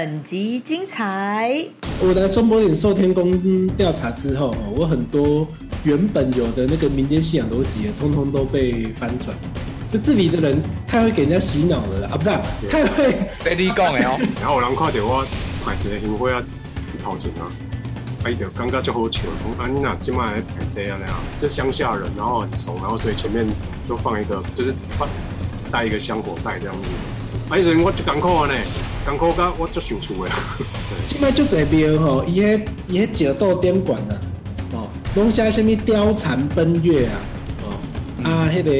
本集精彩。我来松柏岭寿天宫调查之后，哦，我很多原本有的那个民间信仰逻辑，通通都被翻转。就这里的人太会给人家洗脑了啦啊，不是、啊，太会被你讲的哦。然后有人看到我排一个香火啊，头前啊，啊伊就感觉就好笑，讲啊你若今麦排这样那样，这乡下人，然后很怂，然后所以前面就放一个，就是放带一个香火袋这样子。啊，迄阵我就艰苦啊呢，艰苦甲我足受厝的。现在就这边吼，伊迄伊迄角斗点管啊，哦，拢写什么貂蝉奔月啊，哦，啊，迄、个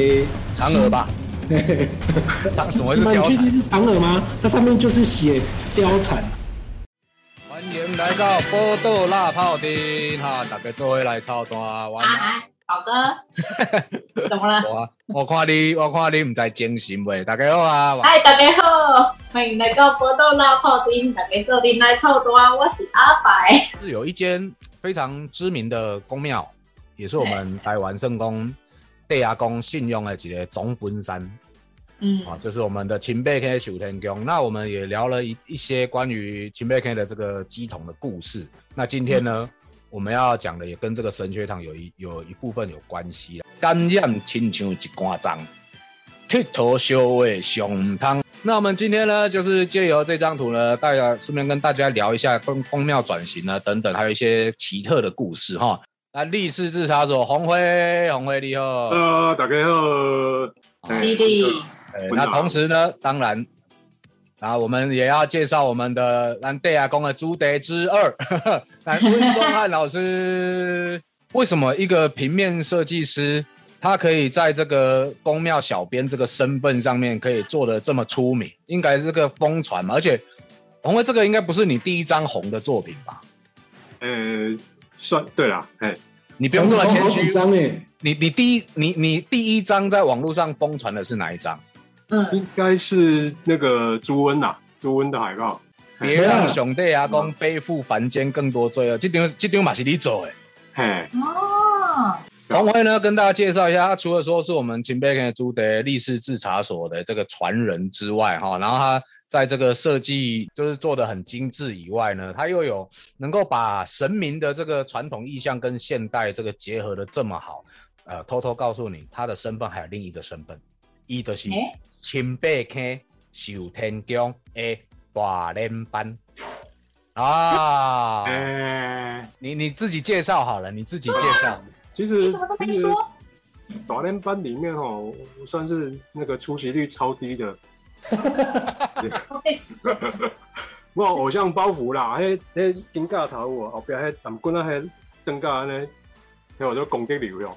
嫦娥吧？它怎么会是貂蝉？你确定是嫦娥吗？它上面就是写貂蝉。欢迎来到波豆辣泡丁哈，大家做伙来操蛋玩。哎，宝哥，怎么了？我我看你，我看你唔知精神未？大家好啊！嗨，大家好，欢迎来到波豆辣泡丁，大家做林来操蛋，我是阿白。是有一间非常知名的宫庙，也是我们台湾圣公地阿公信用的一个总本山嗯，啊，就是我们的秦贝 K 九天宫。那我们也聊了一一些关于秦贝 K 的这个鸡桶的故事。那今天呢，我们要讲的也跟这个神学堂有一有一部分有关系了。感染亲像一竿杖，铁头烧的上汤。那我们今天呢，就是借由这张图呢，大家顺便跟大家聊一下宫宫庙转型呢等等，还有一些奇特的故事哈。那立士制茶所红辉，红辉你好。呃，大家好，弟弟，对，那同时呢，当然，然后我们也要介绍我们的蓝地亚宫的朱德之二，来温宗汉老师。为什么一个平面设计师，他可以在这个宫庙小编这个身份上面可以做的这么出名？应该是个疯传嘛。而且，红辉这个应该不是你第一张红的作品吧？呃，算对啦，哎，你不用这么谦虚。张哎，你你第一你你第一张在网络上疯传的是哪一张？嗯，应该是那个朱温呐，朱温的海报。别让兄弟阿公背负凡间更多罪恶。这张这张嘛是你做的。嘿，哦，红辉呢，跟大家介绍一下，他除了说是我们秦贝肯的朱德立士制茶所的这个传人之外，哈，然后他在这个设计就是做的很精致以外呢，他又有能够把神明的这个传统意象跟现代这个结合的这么好。呃，偷偷告诉你，他的身份还有另一个身份，一就是诶秦贝肯寿天宫的大连班啊。哎，你你自己介绍好了，你自己介绍。其实你怎么都没其实说？短练班里面哦，算是那个出席率超低的。我偶像包袱啦，迄迄金架头有后壁迄站棍啊，迄灯架安尼，迄我就攻击流用，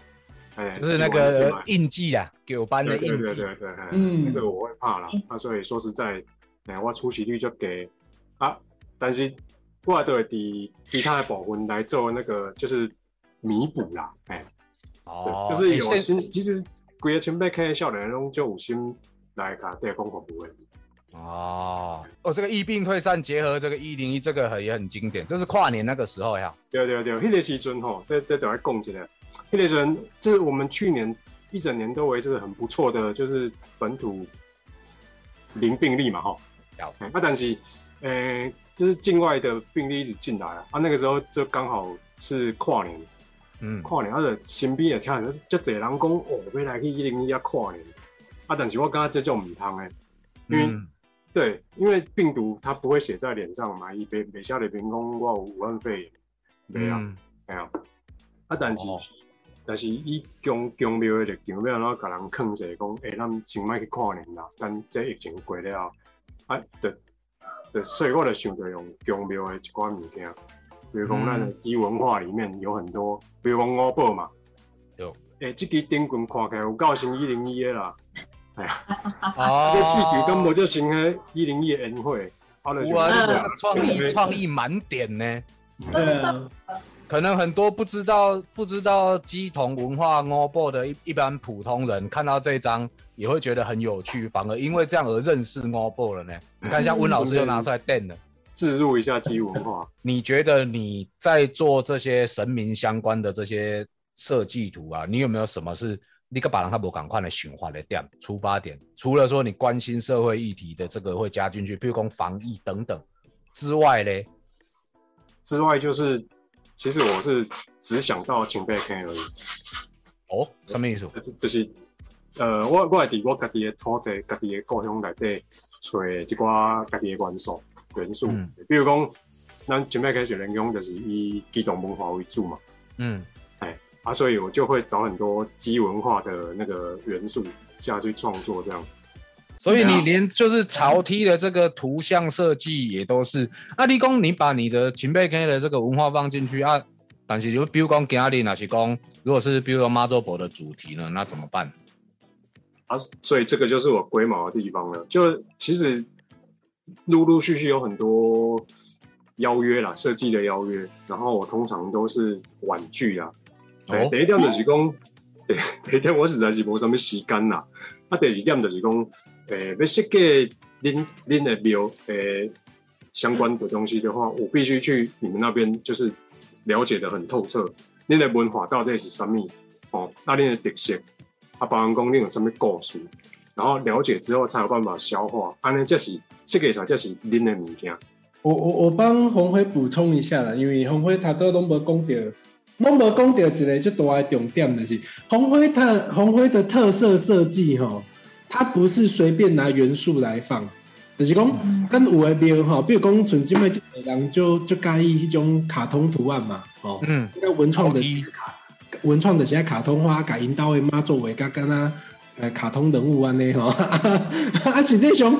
哎，就是那个印记啊，九班的对对印记。对对对，嗯，嗯那个我会怕啦。啊，所以说实在，哎，我出席率就给啊，但是我也都会伫其他的保分来做那个就是弥补啦，哎，哦，就是有现心，其实规个前辈看少年拢就有心来甲对公服务的。哦哦，这个疫病退散结合这个一零一，这个很也很经典，这是跨年那个时候呀。对对对，迄个时阵吼，这这都要讲一下。迄个时阵就是我们去年一整年都维持得很不错的，就是本土零病例嘛，哈。有哎啊，但是，呃，就是境外的病例一直进来啊，啊，那个时候就刚好是跨年，嗯，跨年，啊，就身边也听人，就侪人讲哦，要来去一零一啊跨年，啊，但是我感觉这种唔通诶，因为、嗯。对，因为病毒它不会写在脸上嘛，伊别别下的员工我有武汉肺炎，没啊，嗯。没啊，啊，但是、哦。但是伊强强庙的立场，要安怎甲人劝者讲，诶、咱先莫去跨年啦，等这疫情过了后，啊，就就所以我就想着用强庙的一寡物件，比如讲咱的基文化里面有很多，比如讲五宝嘛，有，诶、这支顶棍看起来有够像一零一的啦，哎呀，哦这剧组根本就像迄一零一的宴会，啊，就哇，创意创意满点呢。对啊，可能很多不知道不知道鸡同文化 o b o 的一一般普通人看到这张也会觉得很有趣，反而因为这样而认识 o b o 了呢。你看，像温老师又拿出来垫了。置入一下鸡文化。你觉得你在做这些神明相关的这些设计图啊，你有没有什么是你个把让他不赶快的循环的点出发点？除了说你关心社会议题的这个会加进去，譬如讲防疫等等，之外嘞，之外就是，其实我是只想到前辈 K 而已，哦，什么意思？就是就是，呃，我我会伫我家己的土地、家己的故乡内底找一寡家己的元素元素，嗯。比如讲，咱前辈 K 学人工就是以基隆文化为主嘛，嗯，哎啊，所以我就会找很多基文化的那个元素下去创作，这样。所以你连就是潮梯的这个图像设计也都是，啊，立功你把你的秦贝 K 的这个文化放进去啊，但是就比如讲今天哪是讲，如果是比如说妈祖婆的主题呢，那怎么办？啊，所以这个就是我龟毛的地方了。就其实陆陆续续有很多邀约啦，设计的邀约，然后我通常都是婉拒啦。对，哦第一点就是讲，第第一点我实在是无什么时间啦。啊，第二点就是讲，诶、要设计恁恁的庙诶相关的东西的话，我必须去你们那边，就是了解的很透彻，恁的文化到底是什么哦，那恁的特色，啊，包含讲恁有什么故事，然后了解之后才有办法消化，安尼这是设计出来这是恁的物件。我我我帮红辉补充一下啦，因为红辉他都拢无讲到，拢无讲到一个最大的重点就是红灰特红灰的特色设计吼，它不是随便拿元素来放，就是讲跟有的庙吼，比如讲像即摆即个人就就介意迄种卡通图案嘛，吼、嗯，那文创的卡文创的现在卡通花，甲引导的妈作为甲敢若呃卡通人物安尼吼，啊实际上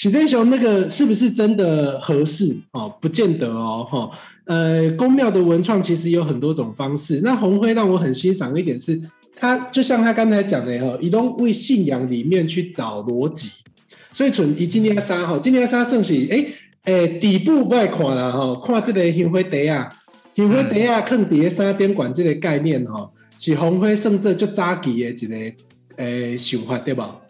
实际上那个是不是真的合适哦？不见得哦哈。呃，宫庙的文创其实有很多种方式。那红辉让我很欣赏一点是，他就像他刚才讲的哈，移动为信仰里面去找逻辑，所以从以今天沙哈，今天沙算是诶诶底部外看啦哈，看这个香花茶啊。香花茶啊，放伫咧三点管这个概念哈，是红辉胜这就早期的一个诶想法对吧？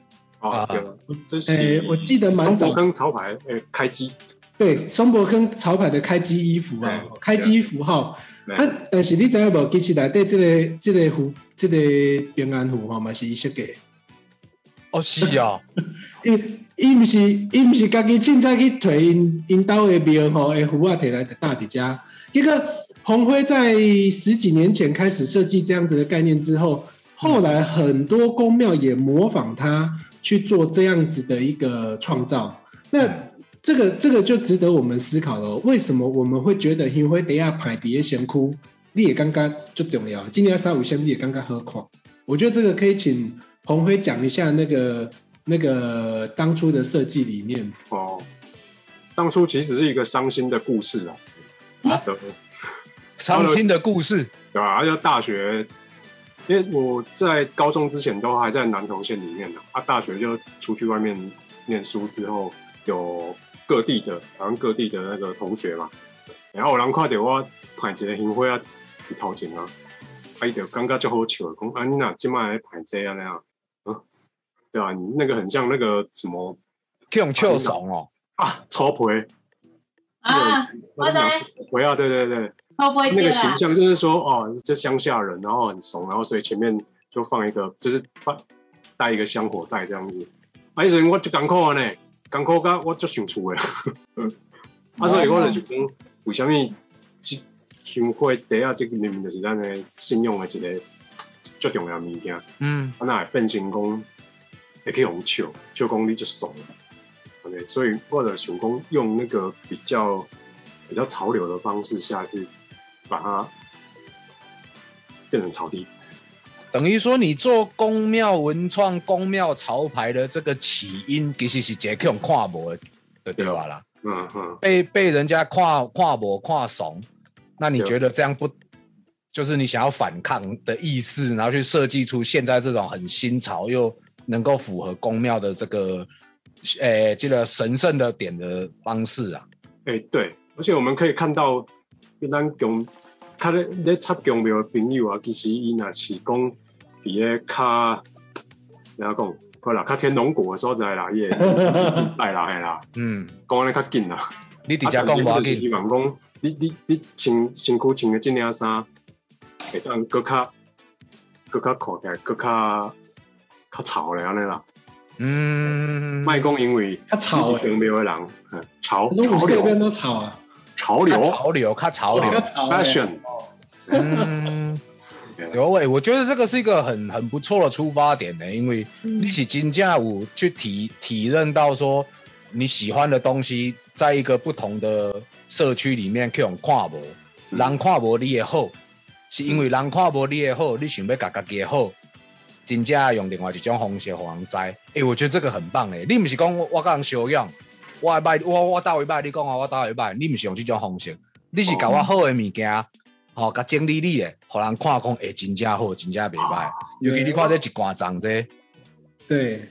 啊啊，对，这是诶我记得蛮早松柏坑潮牌诶开机，对，松柏坑潮牌的开机衣服啊，开机符号。对啊，但是你知影无？其实内底这个这个符，这个平安符吼嘛是伊设计的。哦是啊，伊伊毋是伊毋是家己凊彩去摕因因兜的庙吼的符啊摕来搭伫遮。结果红辉在十几年前开始设计这样子的概念之后，后来很多宫庙也模仿他去做这样子的一个创造。那这个这个就值得我们思考了。为什么我们会觉得香灰底下排底的先哭？你也刚刚就重要，今年三五先你也刚刚何况。我觉得这个可以请红辉讲一下那个那个当初的设计理念。哦，当初其实是一个伤心的故事啊，对伤心的故事，对吧？而且大学，因为我在高中之前都还在南投县里面呢，啊，大学就出去外面念书之后，有各地的，好像各地的那个同学嘛，然后有人看到我排一个香花啊，伫头前啊，啊，伊就感觉就好笑，讲啊，你哪今麦排这样那样，嗯，对啊？你那个很像那个什么用秋怂哦，啊，草皮。啊，我知回啊，对对对，会不会那？个形象就是说，哦，这乡下人，然后很怂，然后所以前面就放一个，就是放带一个香火袋这样子。啊，迄阵我就艰苦啊呢，艰苦甲我足想厝的。啊，所以我就是讲，为什么即香火茶啊，这个明明就是咱的信用的一个最重要的物件，啊，嗯，那会变成讲会去用笑，笑讲你就怂。OK，所以或者想讲用那个比较比较潮流的方式下去把它变成草地。等于说你做宫庙文创、宫庙潮牌的这个起因，其实是杰克用看无的，就对吧啦？嗯嗯，被被人家跨跨模跨怂，那你对觉得这样不就是你想要反抗的意思，然后去设计出现在这种很新潮又能够符合宫庙的这个诶、这个神圣的点的方式啊？哎、对，而且我们可以看到，咱宫较咧咧插宫庙的朋友啊，其实伊若是讲伫咧较，怎样讲？好啦，较天龙国的所在啦，伊会带啦，系啦，嗯，讲安尼较紧啦。你底下讲无要啊但是希，望讲，你你你穿身躯穿的这领衫，会当搁较搁较看起来搁较较潮咧安尼啦。嗯，卖讲因为他吵荒谬的人，嗯潮潮流。都吵啊，潮流。潮流，看潮流。他。吵欸 fashion，嗯，有诶、我觉得这个是一个很很不错的出发点呢、因为你是金价五去体体认到说你喜欢的东西，在一个不同的社区里面去用看无，人看无你的好，是因为人看无你的好，你想要家家己的好，真正用另外一种方式互人知。诶、我觉得这个很棒诶、你不是讲我我甲人相养，我会歹，我我倒会歹，你讲啊，我倒会歹，你不是用这种方式，你是甲我好的物件。吼，甲整理你的，互人看讲，会真正好，真正袂歹。尤其你看这一罐粽这，对，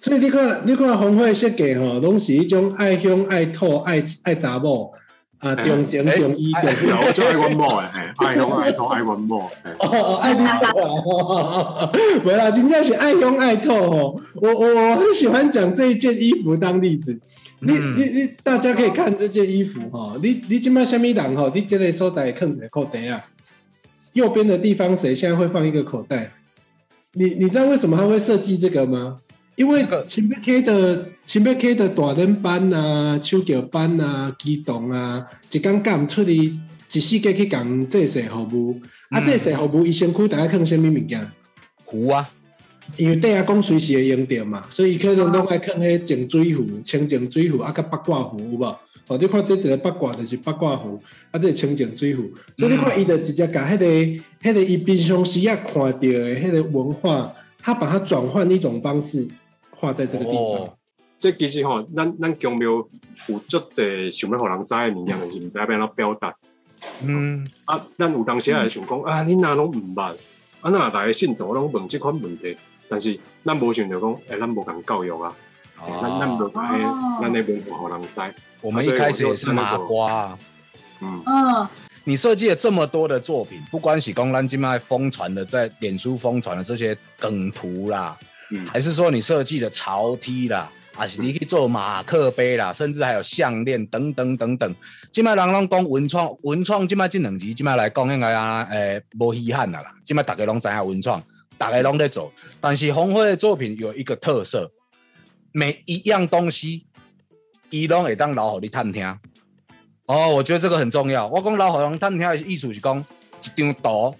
所以你看，你看红会设计吼，拢是一种爱乡、爱土、爱爱查某啊，哎重情重义哎重有就爱阮某诶，嘿爱乡爱土爱阮某，嘿哦哦，爱你哦，没啦，真正是爱用爱透哦。我我我很喜欢讲这一件衣服当例子。你嗯你你，大家可以看这件衣服哈。你你今麦虾米人哈，你这类收袋看着口袋啊，右边的地方谁现在会放一个口袋？你你知道为什么他会设计这个吗？因为这个秦北 K 的前面 K 的大人班啊、手脚班啊、机动啊，一刚干出去一世界去讲这些服务，啊，嗯这些服务伊身躯大家看什么物件？壶啊，因为底下讲随时会用到嘛，所以可能拢爱放迄净水壶、清净水壶啊，甲八卦壶有无？哦，你看这一个八卦就是八卦壶，啊，这是清净水壶，所以你看伊就直接甲迄、个、迄、个伊平常时啊看到的迄个文化，他把它转换一种方式画在这个地方。哦这其实吼，咱咱强庙有足侪想要互人知的物件，但是毋知要安怎表达。嗯，啊，咱有当时也会想讲，啊，恁若拢毋捌，啊，咱若大家信徒拢问即款问题，但是咱无想着讲，诶、咱无共教育啊，咱咱无哦，把迄咱那文化互人知，我们一开始也是麻瓜、啊。嗯，嗯，你设计了这么多的作品，不管是公咱今麦疯传的，在脸书疯传的这些梗图啦，嗯。还是说你设计的潮梯啦，还是你去做马克杯啦，甚至还有项链等等等等。今麦人拢讲文创，文创今麦这两集今麦来讲应该啊，诶，无稀罕啦啦。今麦大家拢知影文创，大家拢在做，但是红辉的作品有一个特色，每一样东西，伊拢会当留互你探听。哦，我觉得这个很重要。我讲老好人探听的意思是讲，一张图，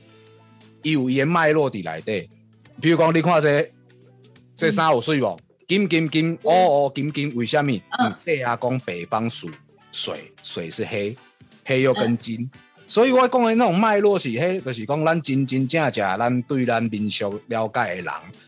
伊有伊的脉络伫内底。比如讲，你看这这衫有水无？金金金，哦哦金金，为什么？嗯嗯，对啊，讲北方属水，水是黑，黑又跟金。所以我讲的那种脉络是嘿，就是讲咱真真正正咱对咱民俗了解的人，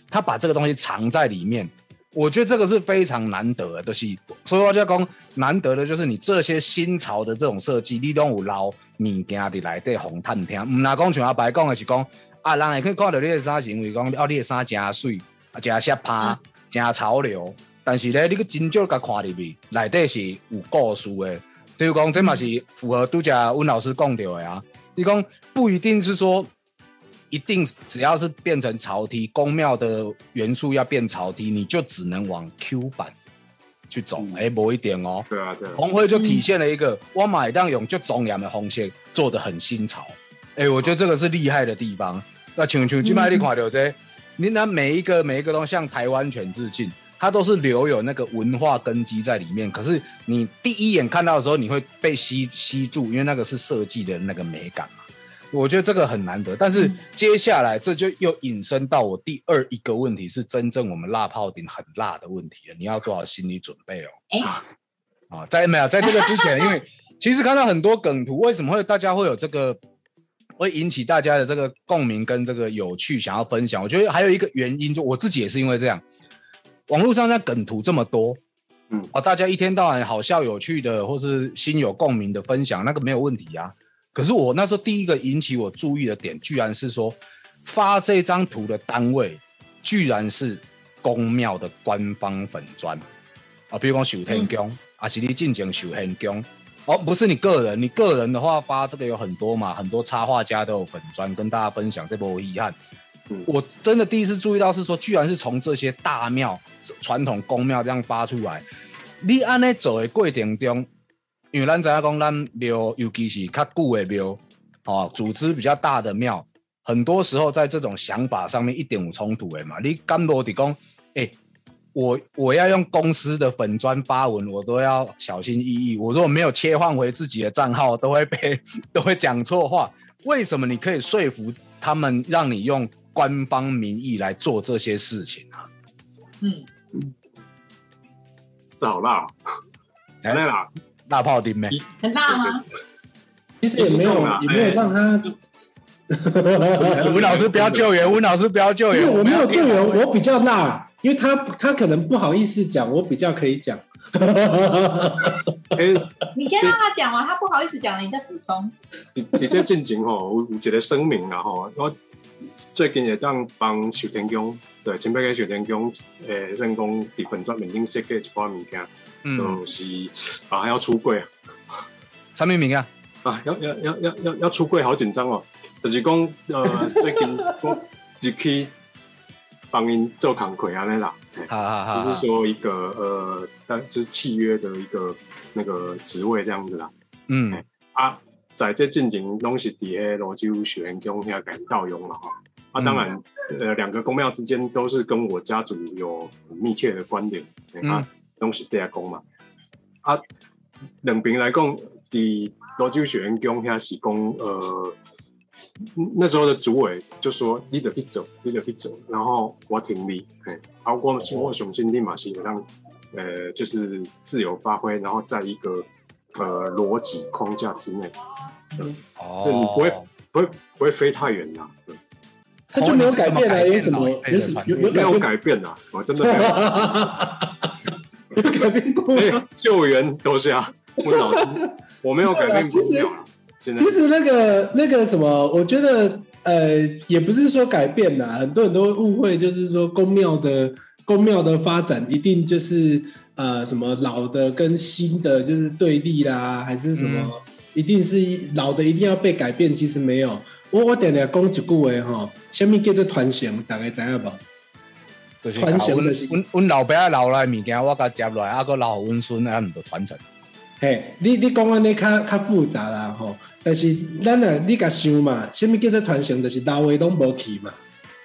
他把这个东西藏在里面。我觉得这个是非常难得的，就是所以我就讲难得的就是你这些新潮的这种设计，你拢有捞物件伫内底红探听，毋若讲像阿白讲的是讲啊，人会去看到你的衫是因为讲哦，你的衫真水，啊，真适拍，真潮流，但是咧，你去真少甲看入去，内底是有故事的。比如讲，这嘛是符合杜家温老师讲到的啊。你讲不一定是说，一定只要是变成朝梯，宫庙的元素要变朝梯，你就只能往 Q 版去走。哎、无一点哦。对啊，对啊，红辉就体现了一个我买当用就中阳的红线做的很新潮，哎、我觉得这个是厉害的地方。那像像今麦你看到这，你拿每一个每一个都向台湾犬致敬，它都是留有那个文化根基在里面。可是你第一眼看到的时候，你会被吸吸住，因为那个是设计的那个美感嘛。我觉得这个很难得，但是接下来这就又引申到我第二一个问题，是真正我们辣泡顶很辣的问题了，你要做好心理准备哦。哎，啊，在没有在这个之前，因为 其实看到很多梗图，为什么会大家会有这个，会引起大家的这个共鸣跟这个有趣，想要分享？我觉得还有一个原因，就我自己也是因为这样，网络上那梗图这么多，嗯啊，大家一天到晚好笑有趣的，或是心有共鸣的分享，那个没有问题啊。可是我那时候第一个引起我注意的点，居然是说发这张图的单位，居然是公庙的官方粉砖啊，比如讲守天宫，啊是你进前守天宫，哦，不是你个人，你个人的话发这个有很多嘛，很多插画家都有粉砖跟大家分享，这波遗憾。我真的第一次注意到是说，居然是从这些大庙、传统宫庙这样发出来。你按呢走的过程中，因为咱知影讲，咱庙尤其是较旧的庙，哦，组织比较大的庙，很多时候在这种想法上面一定有冲突的嘛。你敢落地讲，诶、我我要用公司的粉砖发文，我都要小心翼翼。我如果没有切换回自己的账号，都会被 都会讲错话。为什么你可以说服他们，让你用官方名义来做这些事情啊？嗯，这好辣、来啦，辣炮丁咩？很辣吗？其实也没有也没有让他。吴老师不要救援，吴老师不要救援，因为我没有救援，我我比较辣，因为他他可能不好意思讲，我比较可以讲。哎、你先让他讲完，他不好意思讲了，你再补充。你你这进前吼，有有一个声明啦吼，我最近也当帮小天宫，对，前北嘅寿天宫，诶、算讲伫粉砖面顶设计一寡物件，嗯，就是啊要出柜啊，陈明明啊，啊要要要要要要出柜，好紧张哦，就是讲呃最近我就去帮因做工课安尼啦，就是，说一个呃，但就是契约的一个那个职位这样子啦。嗯啊，在这进前拢是伫迄罗州许愿宫遐改盗用了哈。啊，当然，呃，两个宫庙之间都是跟我家族有很密切的关联，嗯啊，拢是地下宫嘛。啊，两边来讲，伫罗州许愿宫遐是讲呃。那时候的主委就说：“你得去走，你得去走。”然后我挺你，哎，包括我雄心立马是让，呃，就是自由发挥，然后在一个呃逻辑框架之内，哦对你不会不会不会飞太远啦，对他就没有改变啊，有什么哦有什么有有没有改变？啊，我真的没有。有改变过哎吗？救援都是啊，我老师，我没有改变过 没有啦，现在其实那个那个什么，我觉得呃，也不是说改变啦，很多人都会误会，就是说宫庙的宫庙的发展一定就是呃什么老的跟新的就是对立啦，还是什么、嗯一定是老的一定要被改变？其实没有。我我点点讲一句话吼，什么叫做传承？大家知影无？传承就是阮阮老爸仔留来的物件，我甲接落来，啊，搁留互阮孙，啊，毋就传承。嘿，你你讲安尼较较复杂啦吼，但是咱啊，你甲想嘛，什么叫做传承？就是老的拢无去嘛，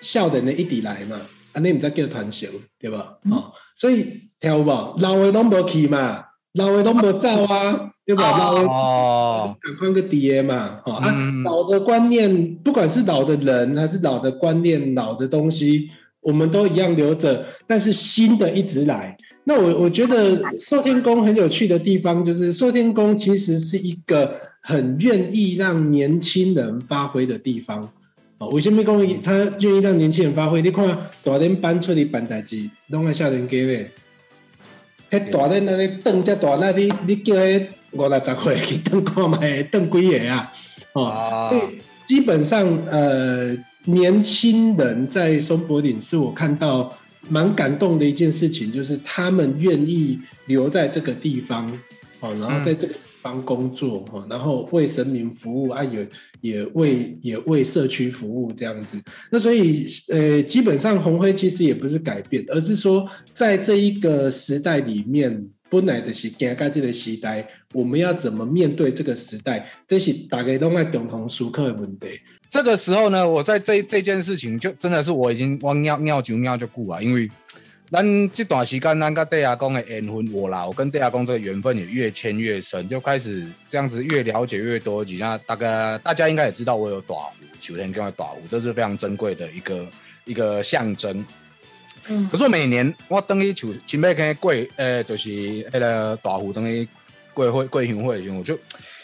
少年的一直来嘛，安尼毋才叫传承，对吧？哦，所以听有无？老的拢无去嘛，老的拢无走啊，对吧？哦老的哦，赶快个爹嘛，哦啊，嗯老的观念，不管是老的人还是老的观念、老的东西，我们都一样留着，但是新的一直来。那我我觉得寿天宫很有趣的地方，就是寿天宫其实是一个很愿意让年轻人发挥的地方。哦，为什么讲他愿意让年轻人发挥？你看大人搬出去办代志，拢爱少年家咧。迄大人那里凳遮大，那你你叫迄五六十岁去蹲看卖，蹲几个啊？哦，啊所以基本上呃，年轻人在松柏岭是我看到蛮感动的一件事情，就是他们愿意留在这个地方，哦，然后在这个地方工作，哦，然后为神明服务啊，也也为也为社区服务这样子。那所以呃，基本上红灰其实也不是改变，而是说在这一个时代里面。本来的是行到这个时代，我们要怎么面对这个时代？这是大家都在共同熟客的问题。这个时候呢，我在这这件事情就真的是我已经我尿尿就尿就顾啊，因为咱这段时间咱跟戴亚公的缘分，我啦，我跟戴亚公这个缘分也越牵越深，就开始这样子越了解越多。几那大概大家应该也知道，我有短胡，九天宫的短胡，这是非常珍贵的一个一个象征。嗯可是我每年我等于像新北坑过，呃，就是那个大湖等于贵会贵行会的时候，我就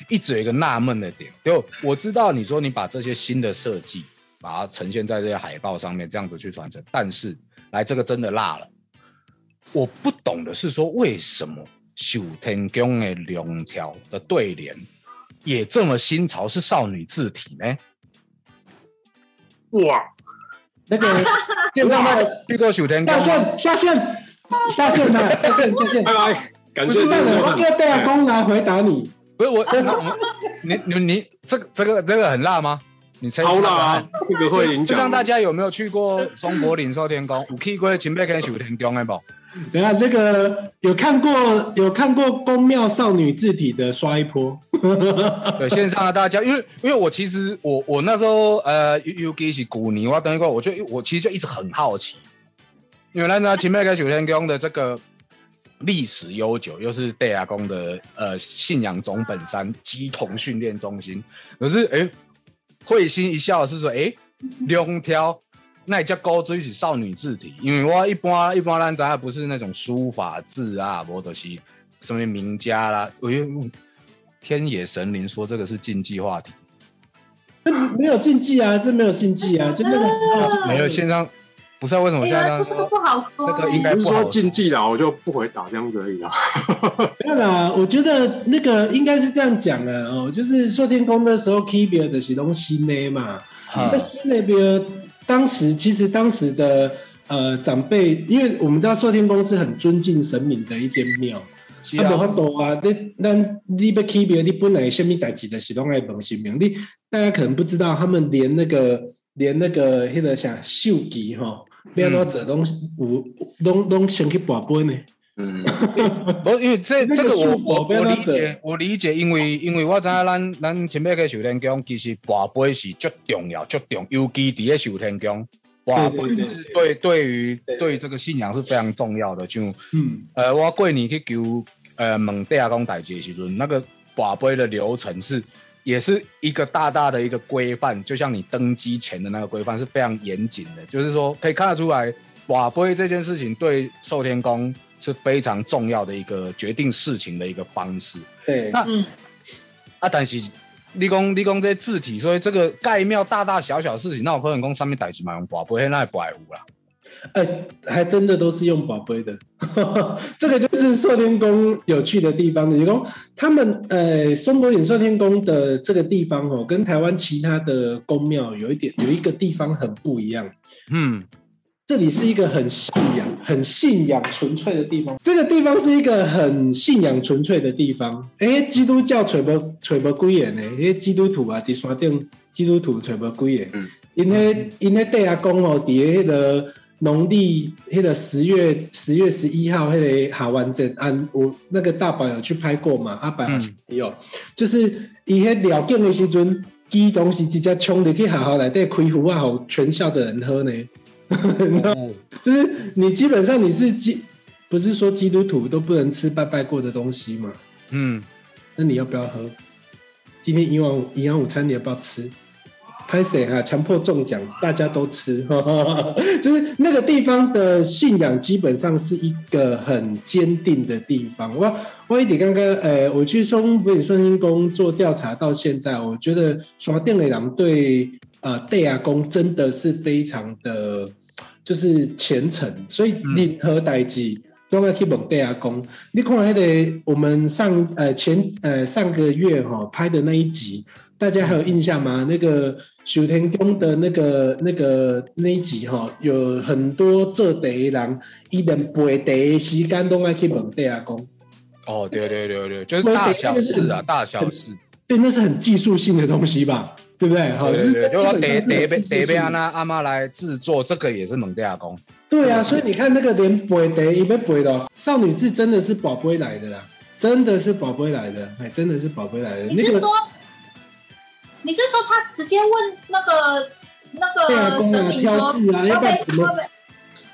一直有一个纳闷的点，就我知道你说你把这些新的设计把它呈现在这些海报上面，这样子去传承，但是来这个真的辣了。我不懂的是说，为什么九天宫的两条的对联也这么新潮，是少女字体呢？哇，那个线上大家去过寿天宫下吗？线下线下线了，下线下线拜。拜，感不是那个，我叫戴亚公来回答你。不是我，我我你你你这个这个这个很辣吗？你猜超辣啊！这个会影响就像大家有没有去过松柏岭寿天宫？有去过前辈跟寿天宫的不？等下那个有看过有看过宫庙少女字体的刷一波。对，线上的大家，因为因为我其实我我那时候呃，尤尤其是古尼，我等一会我就我其实就一直很好奇，因为咱知秦北跟九天宫的这个历史悠久，又是戴阿公的呃信仰总本山鸡同训练中心。可是哎，会心一笑是说，哎，两条那叫高追起少女字体，因为我一般一般咱咱不是那种书法字啊，或者是什么名家啦。我用天野神灵说这个是禁忌话题，这没有禁忌啊，这没有禁忌啊，就那个时候就没有线上。不知道为什么现在这样这个不好说，这个应该不好说禁忌啦，我就不回答这样子而已啦。没有啦，我觉得那个应该是这样讲的哦，就是说天宫的时候 K 表的是东西呢嘛，嗯那新那边当时其实当时的呃长辈，因为我们知道寿天宫是很尊敬神明的一间庙，是啊，无法啊，度啊，你咱你要起庙，你本来什么代志的是拢爱问神明，你大家可能不知道，他们连那个连那个迄个啥寿旗吼，要怎做拢有拢拢先去跋本呢。嗯，不，因为这这个我我我理解，我理解，因为因为我知影咱咱前面个寿天宫其实跋杯是最重要、最重，尤其伫咧寿天宫，跋杯对对是对。对于对对。这个信仰是非常重要的。像嗯，呃，我过年去求呃蒙地下公代志的时阵，那个跋杯的流程是也是一个大大的一个规范，就像你登机前的那个规范是非常严谨的，就是说可以看得出来，跋杯这件事情对寿天宫是非常重要的一个决定事情的一个方式。对，那嗯，啊，但是你讲你讲这字体，所以这个盖庙大大小小事情，那我可能讲上面代志嘛用跋杯，那也不爱有啦。哎、还真的都是用宝贝的，这个就是寿天宫有趣的地方。就是说，他们呃松柏岭寿天宫的这个地方哦，跟台湾其他的宫庙有一点有一个地方很不一样。嗯，这里是一个很信仰、很信仰纯粹的地方。这个地方是一个很信仰纯粹的地方。哎，基督教揣无揣无几个呢？迄基督徒啊，伫山顶基督徒揣无几个。嗯因迄因迄地下讲哦，伫迄个农历迄个十月十月十一号迄个下完节，按我那个大宝有去拍过嘛？阿白好像也有，就是伊迄了境的时阵，基东西直接冲入去学校内底开壶啊，互全校的人喝呢。哦 就是你基本上你是基，不是说基督徒都不能吃拜拜过的东西嘛？嗯，那你要不要喝？今天营养营养午餐你要不要吃？拍谁啊？强迫中奖，大家都吃，就是那个地方的信仰基本上是一个很坚定的地方。我我一点刚刚，呃，我去松北圣心宫做调查到现在，我觉得刷电雷狼对呃戴亚宫真的是非常的，就是虔诚，所以任何代志。都要去问地亚宫，你看那个我们上呃前呃上个月哈、拍的那一集，大家还有印象吗？那个修天宫的那个那个那一集哈、有很多做地的人，伊连背地的时间都要去问地亚宫。哦，对对对对，就是大小事啊，大小事。对，那是很技术性的东西吧？对不对？好，就说基得得被得被安娜阿妈来制作，这个也是蒙地亚公。对啊，所以你看那个连背得一被背的哦少女字真的是宝贝来的啦，真的是宝贝来的，哎，真的是宝贝来的。你是说，你是说他直接问那个那个公啊神明说，挑字啊要不然怎么会不会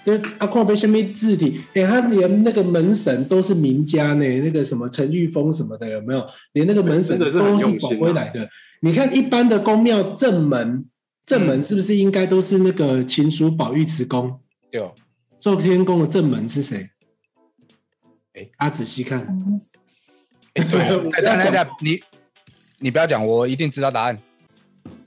对啊，看被什么字体？哎、他连那个门神都是名家呢，那个什么陈玉峰什么的，有没有？连那个门神都是宝贝来的。你看一般的宫庙正门，正门是不是应该都是那个秦蜀宝玉慈宫？对，寿天宫的正门是谁？哎啊，仔细看，嗯哎对，我等等等等，你你不要讲，我一定知道答案。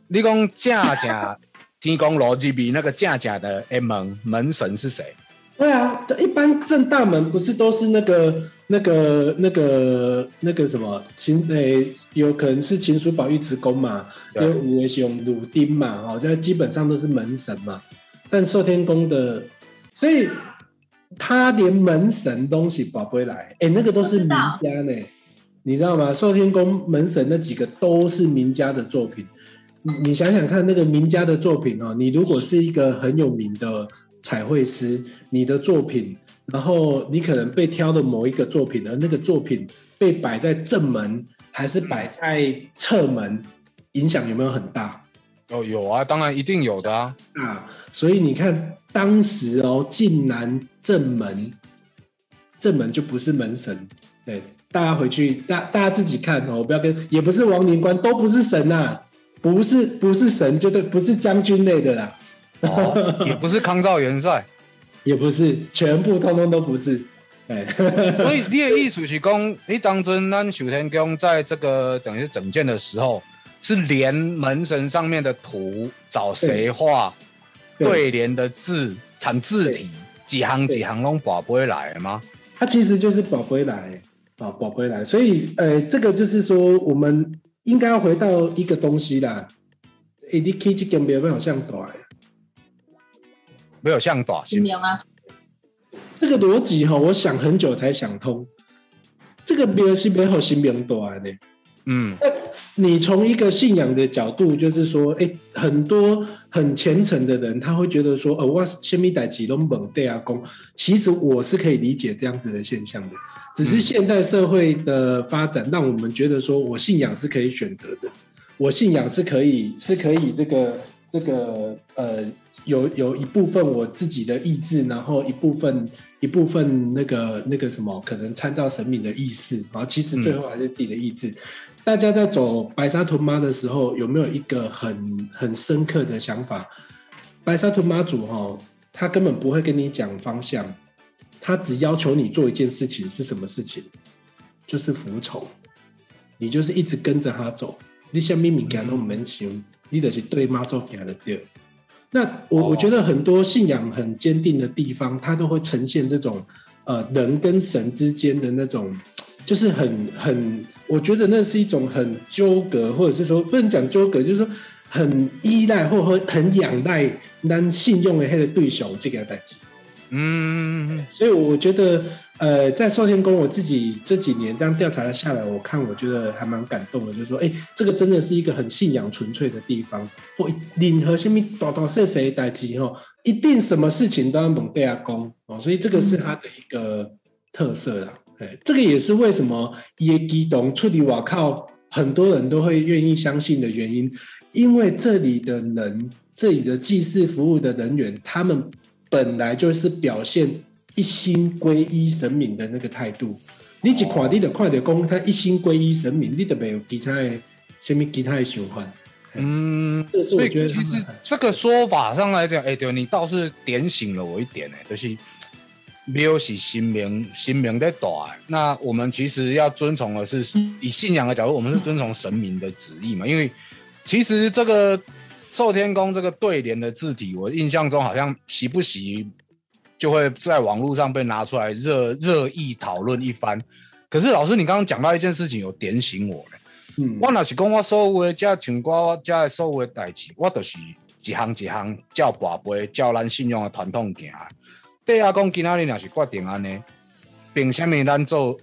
你讲正正天宫罗辑比那个正正的哎门门神是谁？对啊，一般正大门不是都是那个、那个、那个、那个什么秦诶、有可能是秦叔宝玉之宫嘛，对有五位是用鲁丁嘛，哦，这基本上都是门神嘛。但寿天宫的，所以他连门神东西宝贝来，哎、那个都是名家呢，你知道吗？寿天宫门神那几个都是名家的作品。你你想想看，那个名家的作品哦，你如果是一个很有名的彩绘师，你的作品，然后你可能被挑的某一个作品，而那个作品被摆在正门还是摆在侧门，影响有没有很大？哦，有啊，当然一定有的啊。啊，所以你看当时哦，竟然正门正门就不是门神，对，大家回去大大家自己看哦，不要跟也不是王灵官，都不是神呐、不是不是神，就对，不是将军类的啦，哦，也不是康兆元帅。也不是，全部通通都不是，哎，所以你的意思是讲，你当尊咱守天宫在这个等于是整件的时候，是连门神上面的图找谁画，对。对。联的字产字体，几行几行拢宝不会来吗？它其实就是宝贝来啊，宝贝来，所以呃，这个就是说，我们应该要回到一个东西啦，诶，你可以去跟别人好像短的。没有像短信，新名啊，这个逻辑哈，我想很久才想通。这个别是没有新名短的。嗯你从一个信仰的角度，就是说，哎，很多很虔诚的人，他会觉得说，呃，我先米代几都猛对阿公。其实我是可以理解这样子的现象的，只是现代社会的发展，让我们觉得说我信仰是可以选择的，我信仰是可以是可以这个这个呃，有有一部分我自己的意志，然后一部分一部分那个那个什么，可能参照神明的意识，然后其实最后还是自己的意志。大家在走白沙屯妈的时候，有没有一个很很深刻的想法？白沙屯妈祖哈、他根本不会跟你讲方向，他只要求你做一件事情是什么事情，就是服从，你就是一直跟着他走，你下面物件都没想，你就是对妈祖行的对。那我哦我觉得很多信仰很坚定的地方，它都会呈现这种呃人跟神之间的那种，就是很很，我觉得那是一种很纠葛，或者是说不能讲纠葛，就是说很依赖或很很仰赖咱信用的那个对手这个代际。嗯，所以我觉得，呃，在寿天宫，我自己这几年这样调查下来，我看我觉得还蛮感动的，就是说，哎，这个真的是一个很信仰纯粹的地方。或任何什么大大小小的代志吼，一定什么事情都要猛对阿公哦，所以这个是他的一个特色啦。哎，这个也是为什么耶基东处理瓦靠很多人都会愿意相信的原因，因为这里的人，这里的祭祀服务的人员，他们本来就是表现一心皈依神明的那个态度。你一看，你就看到讲他一心皈依神明，你都没有其他的什么其他的想法。嗯，所以其实这个说法上来讲，哎、对你倒是点醒了我一点、呢，就是没有是心明心明在大，那我们其实要遵从的是以信仰的角度，我们是遵从神明的旨意嘛，因为其实这个寿天宫这个对联的字体，我印象中好像习不习就会在网络上被拿出来热热议讨论一番。可是老师，你刚刚讲到一件事情，有点醒我了。嗯，我若是讲我所有的遮像我遮的所有的代志，我都是一项一项照跋杯，照咱信用的传统行。对啊，讲今仔日若是决定安尼，凭什么咱做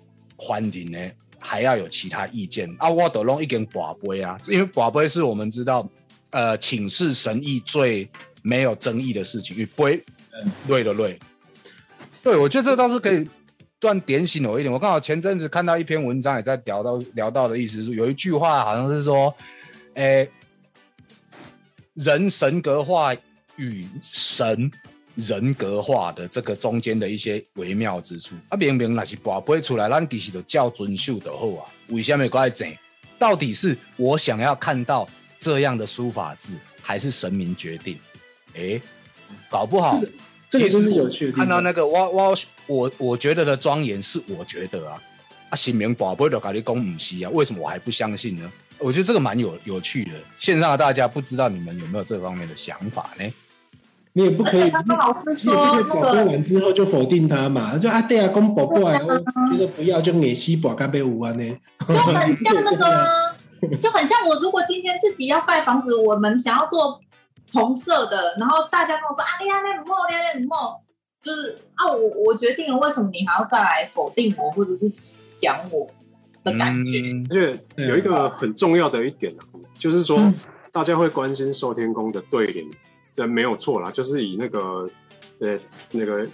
凡人呢？还要有其他意见啊？我都拢已经跋杯啊，因为跋杯是我们知道，呃，请示神意最没有争议的事情，与杯对的对。对，我觉得这倒是可以断点醒我一点。我刚好前阵子看到一篇文章，也在聊到聊到的意思是，有一句话好像是说，诶、人神格化与神人格化的这个中间的一些微妙之处。啊，明明那是跋杯出来，咱其实就叫遵守就好啊。为什么怪整？到底是我想要看到这样的书法字，还是神明决定？诶、搞不好。这个就其实是有趣的。看到那个我我我我觉得的庄严是我觉得啊，啊新明宝贝的咖喱公母西啊，为什么我还不相信呢？我觉得这个蛮有有趣的。线上的大家不知道你们有没有这方面的想法呢？你也不可以，而且刚刚老师你也说不可以保那个护完之后就否定他嘛，就啊对啊，公保过来，我觉得不要就野西保干杯五万呢。就很像那个啊，就很像我如果今天自己要盖房子，我们想要做红色的，然后大家跟我说啊，你看那很梦，你看那很梦，就是啊，我我决定了，为什么你还要再来否定我，或者是讲我的感觉？嗯。而且有一个很重要的一点啊，就是说大家会关心寿天宫的对联，这没有错啦，就是以那个呃那个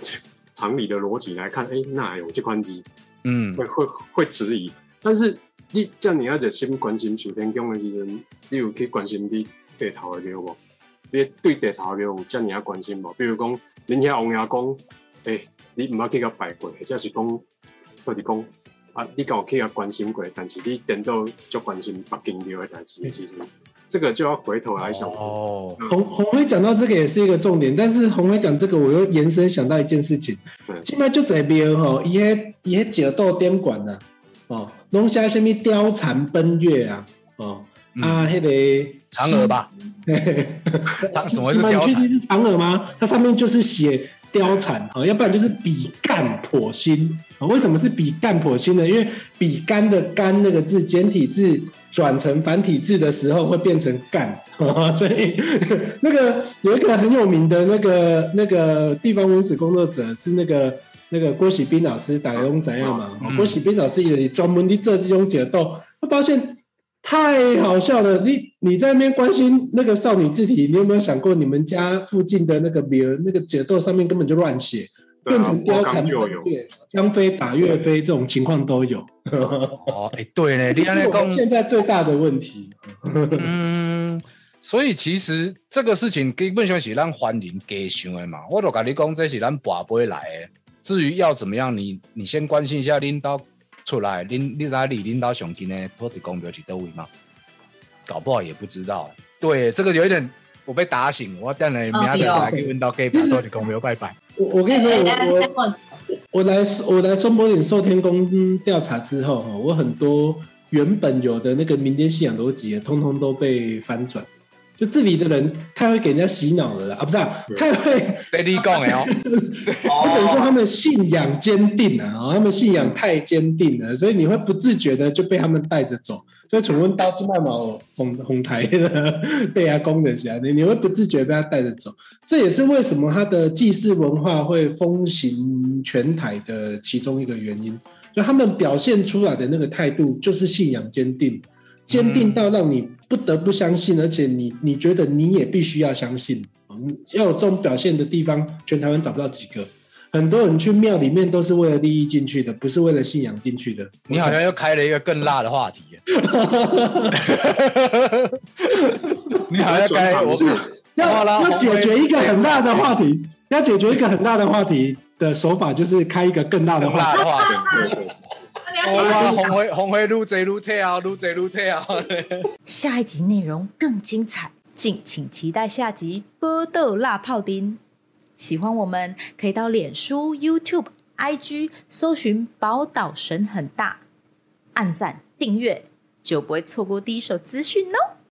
常理的逻辑来看，哎、那有这宽机嗯。会会会质疑，但是你叫你要热心关心寿天宫的时阵，你有去关心你地头的对无？你对地头庙有遮尔啊关心无？比如讲，恁遐王爷讲，诶、你毋捌去甲拜过，或者是讲，或者讲，啊，你敢有去甲关心过，但是你等到就关心北京庙的代志的时阵，这个就要回头来想。哦，红红辉讲到这个也是一个重点，但是红辉讲这个，我又延伸想到一件事情。对，现在就这边吼，伊迄伊迄节奏点管呐，哦，弄下什么貂蝉奔月啊，哦、嗯。啊，迄、个嫦娥吧？它怎么会是貂蝉？是嫦娥吗？它上面就是写貂蝉啊，要不然就是比干破心。为什么是比干破心呢？因为比干的干那个字简体字转成繁体字的时候会变成干，哦、所以 那个有一个很有名的那个那个地方文史工作者是那个。那个郭喜斌老师，大家都怎样嘛？嗯郭喜斌老师也专门去做这种解读，他发现太好笑了！你你在那边关心那个少女字体，你有没有想过你们家附近的那个名儿那个解斗上面根本就乱写，啊变成貂蝉我刚就有、张飞打岳飞这种情况都有。哦，哎、对呢，你安尼讲，这是我们现在最大的问题。嗯，所以其实这个事情基本上是咱欢迎加想的嘛。我都跟你讲，这是咱跋杯来的。至于要怎么样，你你先关心一下领导出来，领你哪里领导上近的土地公庙是倒位嘛？搞不好也不知道。对，这个有一点我被打醒，我等下明仔对哦来去问到给把土地公庙拜拜。我我跟你说，哎我我我来我来松柏岭寿天宫调查之后，哈，我很多原本有的那个民间信仰逻辑，通通都被翻转。就这里的人太会给人家洗脑了啦啊，不是、啊、太会，被你讲的哦，或者说他们信仰坚定啊，哦他们信仰太坚定了，所以你会不自觉的就被他们带着走。所以，请问刀金麦毛红红台的 被他攻的下，你你会不自觉被他带着走。这也是为什么他的祭祀文化会风行全台的其中一个原因。就他们表现出来的那个态度，就是信仰坚定，坚定到让你不得不相信，而且你你觉得你也必须要相信。嗯要有这种表现的地方，全台湾找不到几个。很多人去庙里面都是为了利益进去的，不是为了信仰进去的。你好像又开了一个更辣的话题。你好像开我要要解决一个很大的话题，要解决一个很大的话题的手法就是开一个更大的话题。哇，红灰红灰撸贼撸退啊，撸贼撸退啊！下一集内容更精彩，敬请期待下集《波豆辣泡丁》。喜欢我们可以到脸书、YouTube、IG 搜寻“宝岛神很大”，按赞订阅就不会错过第一手资讯哦。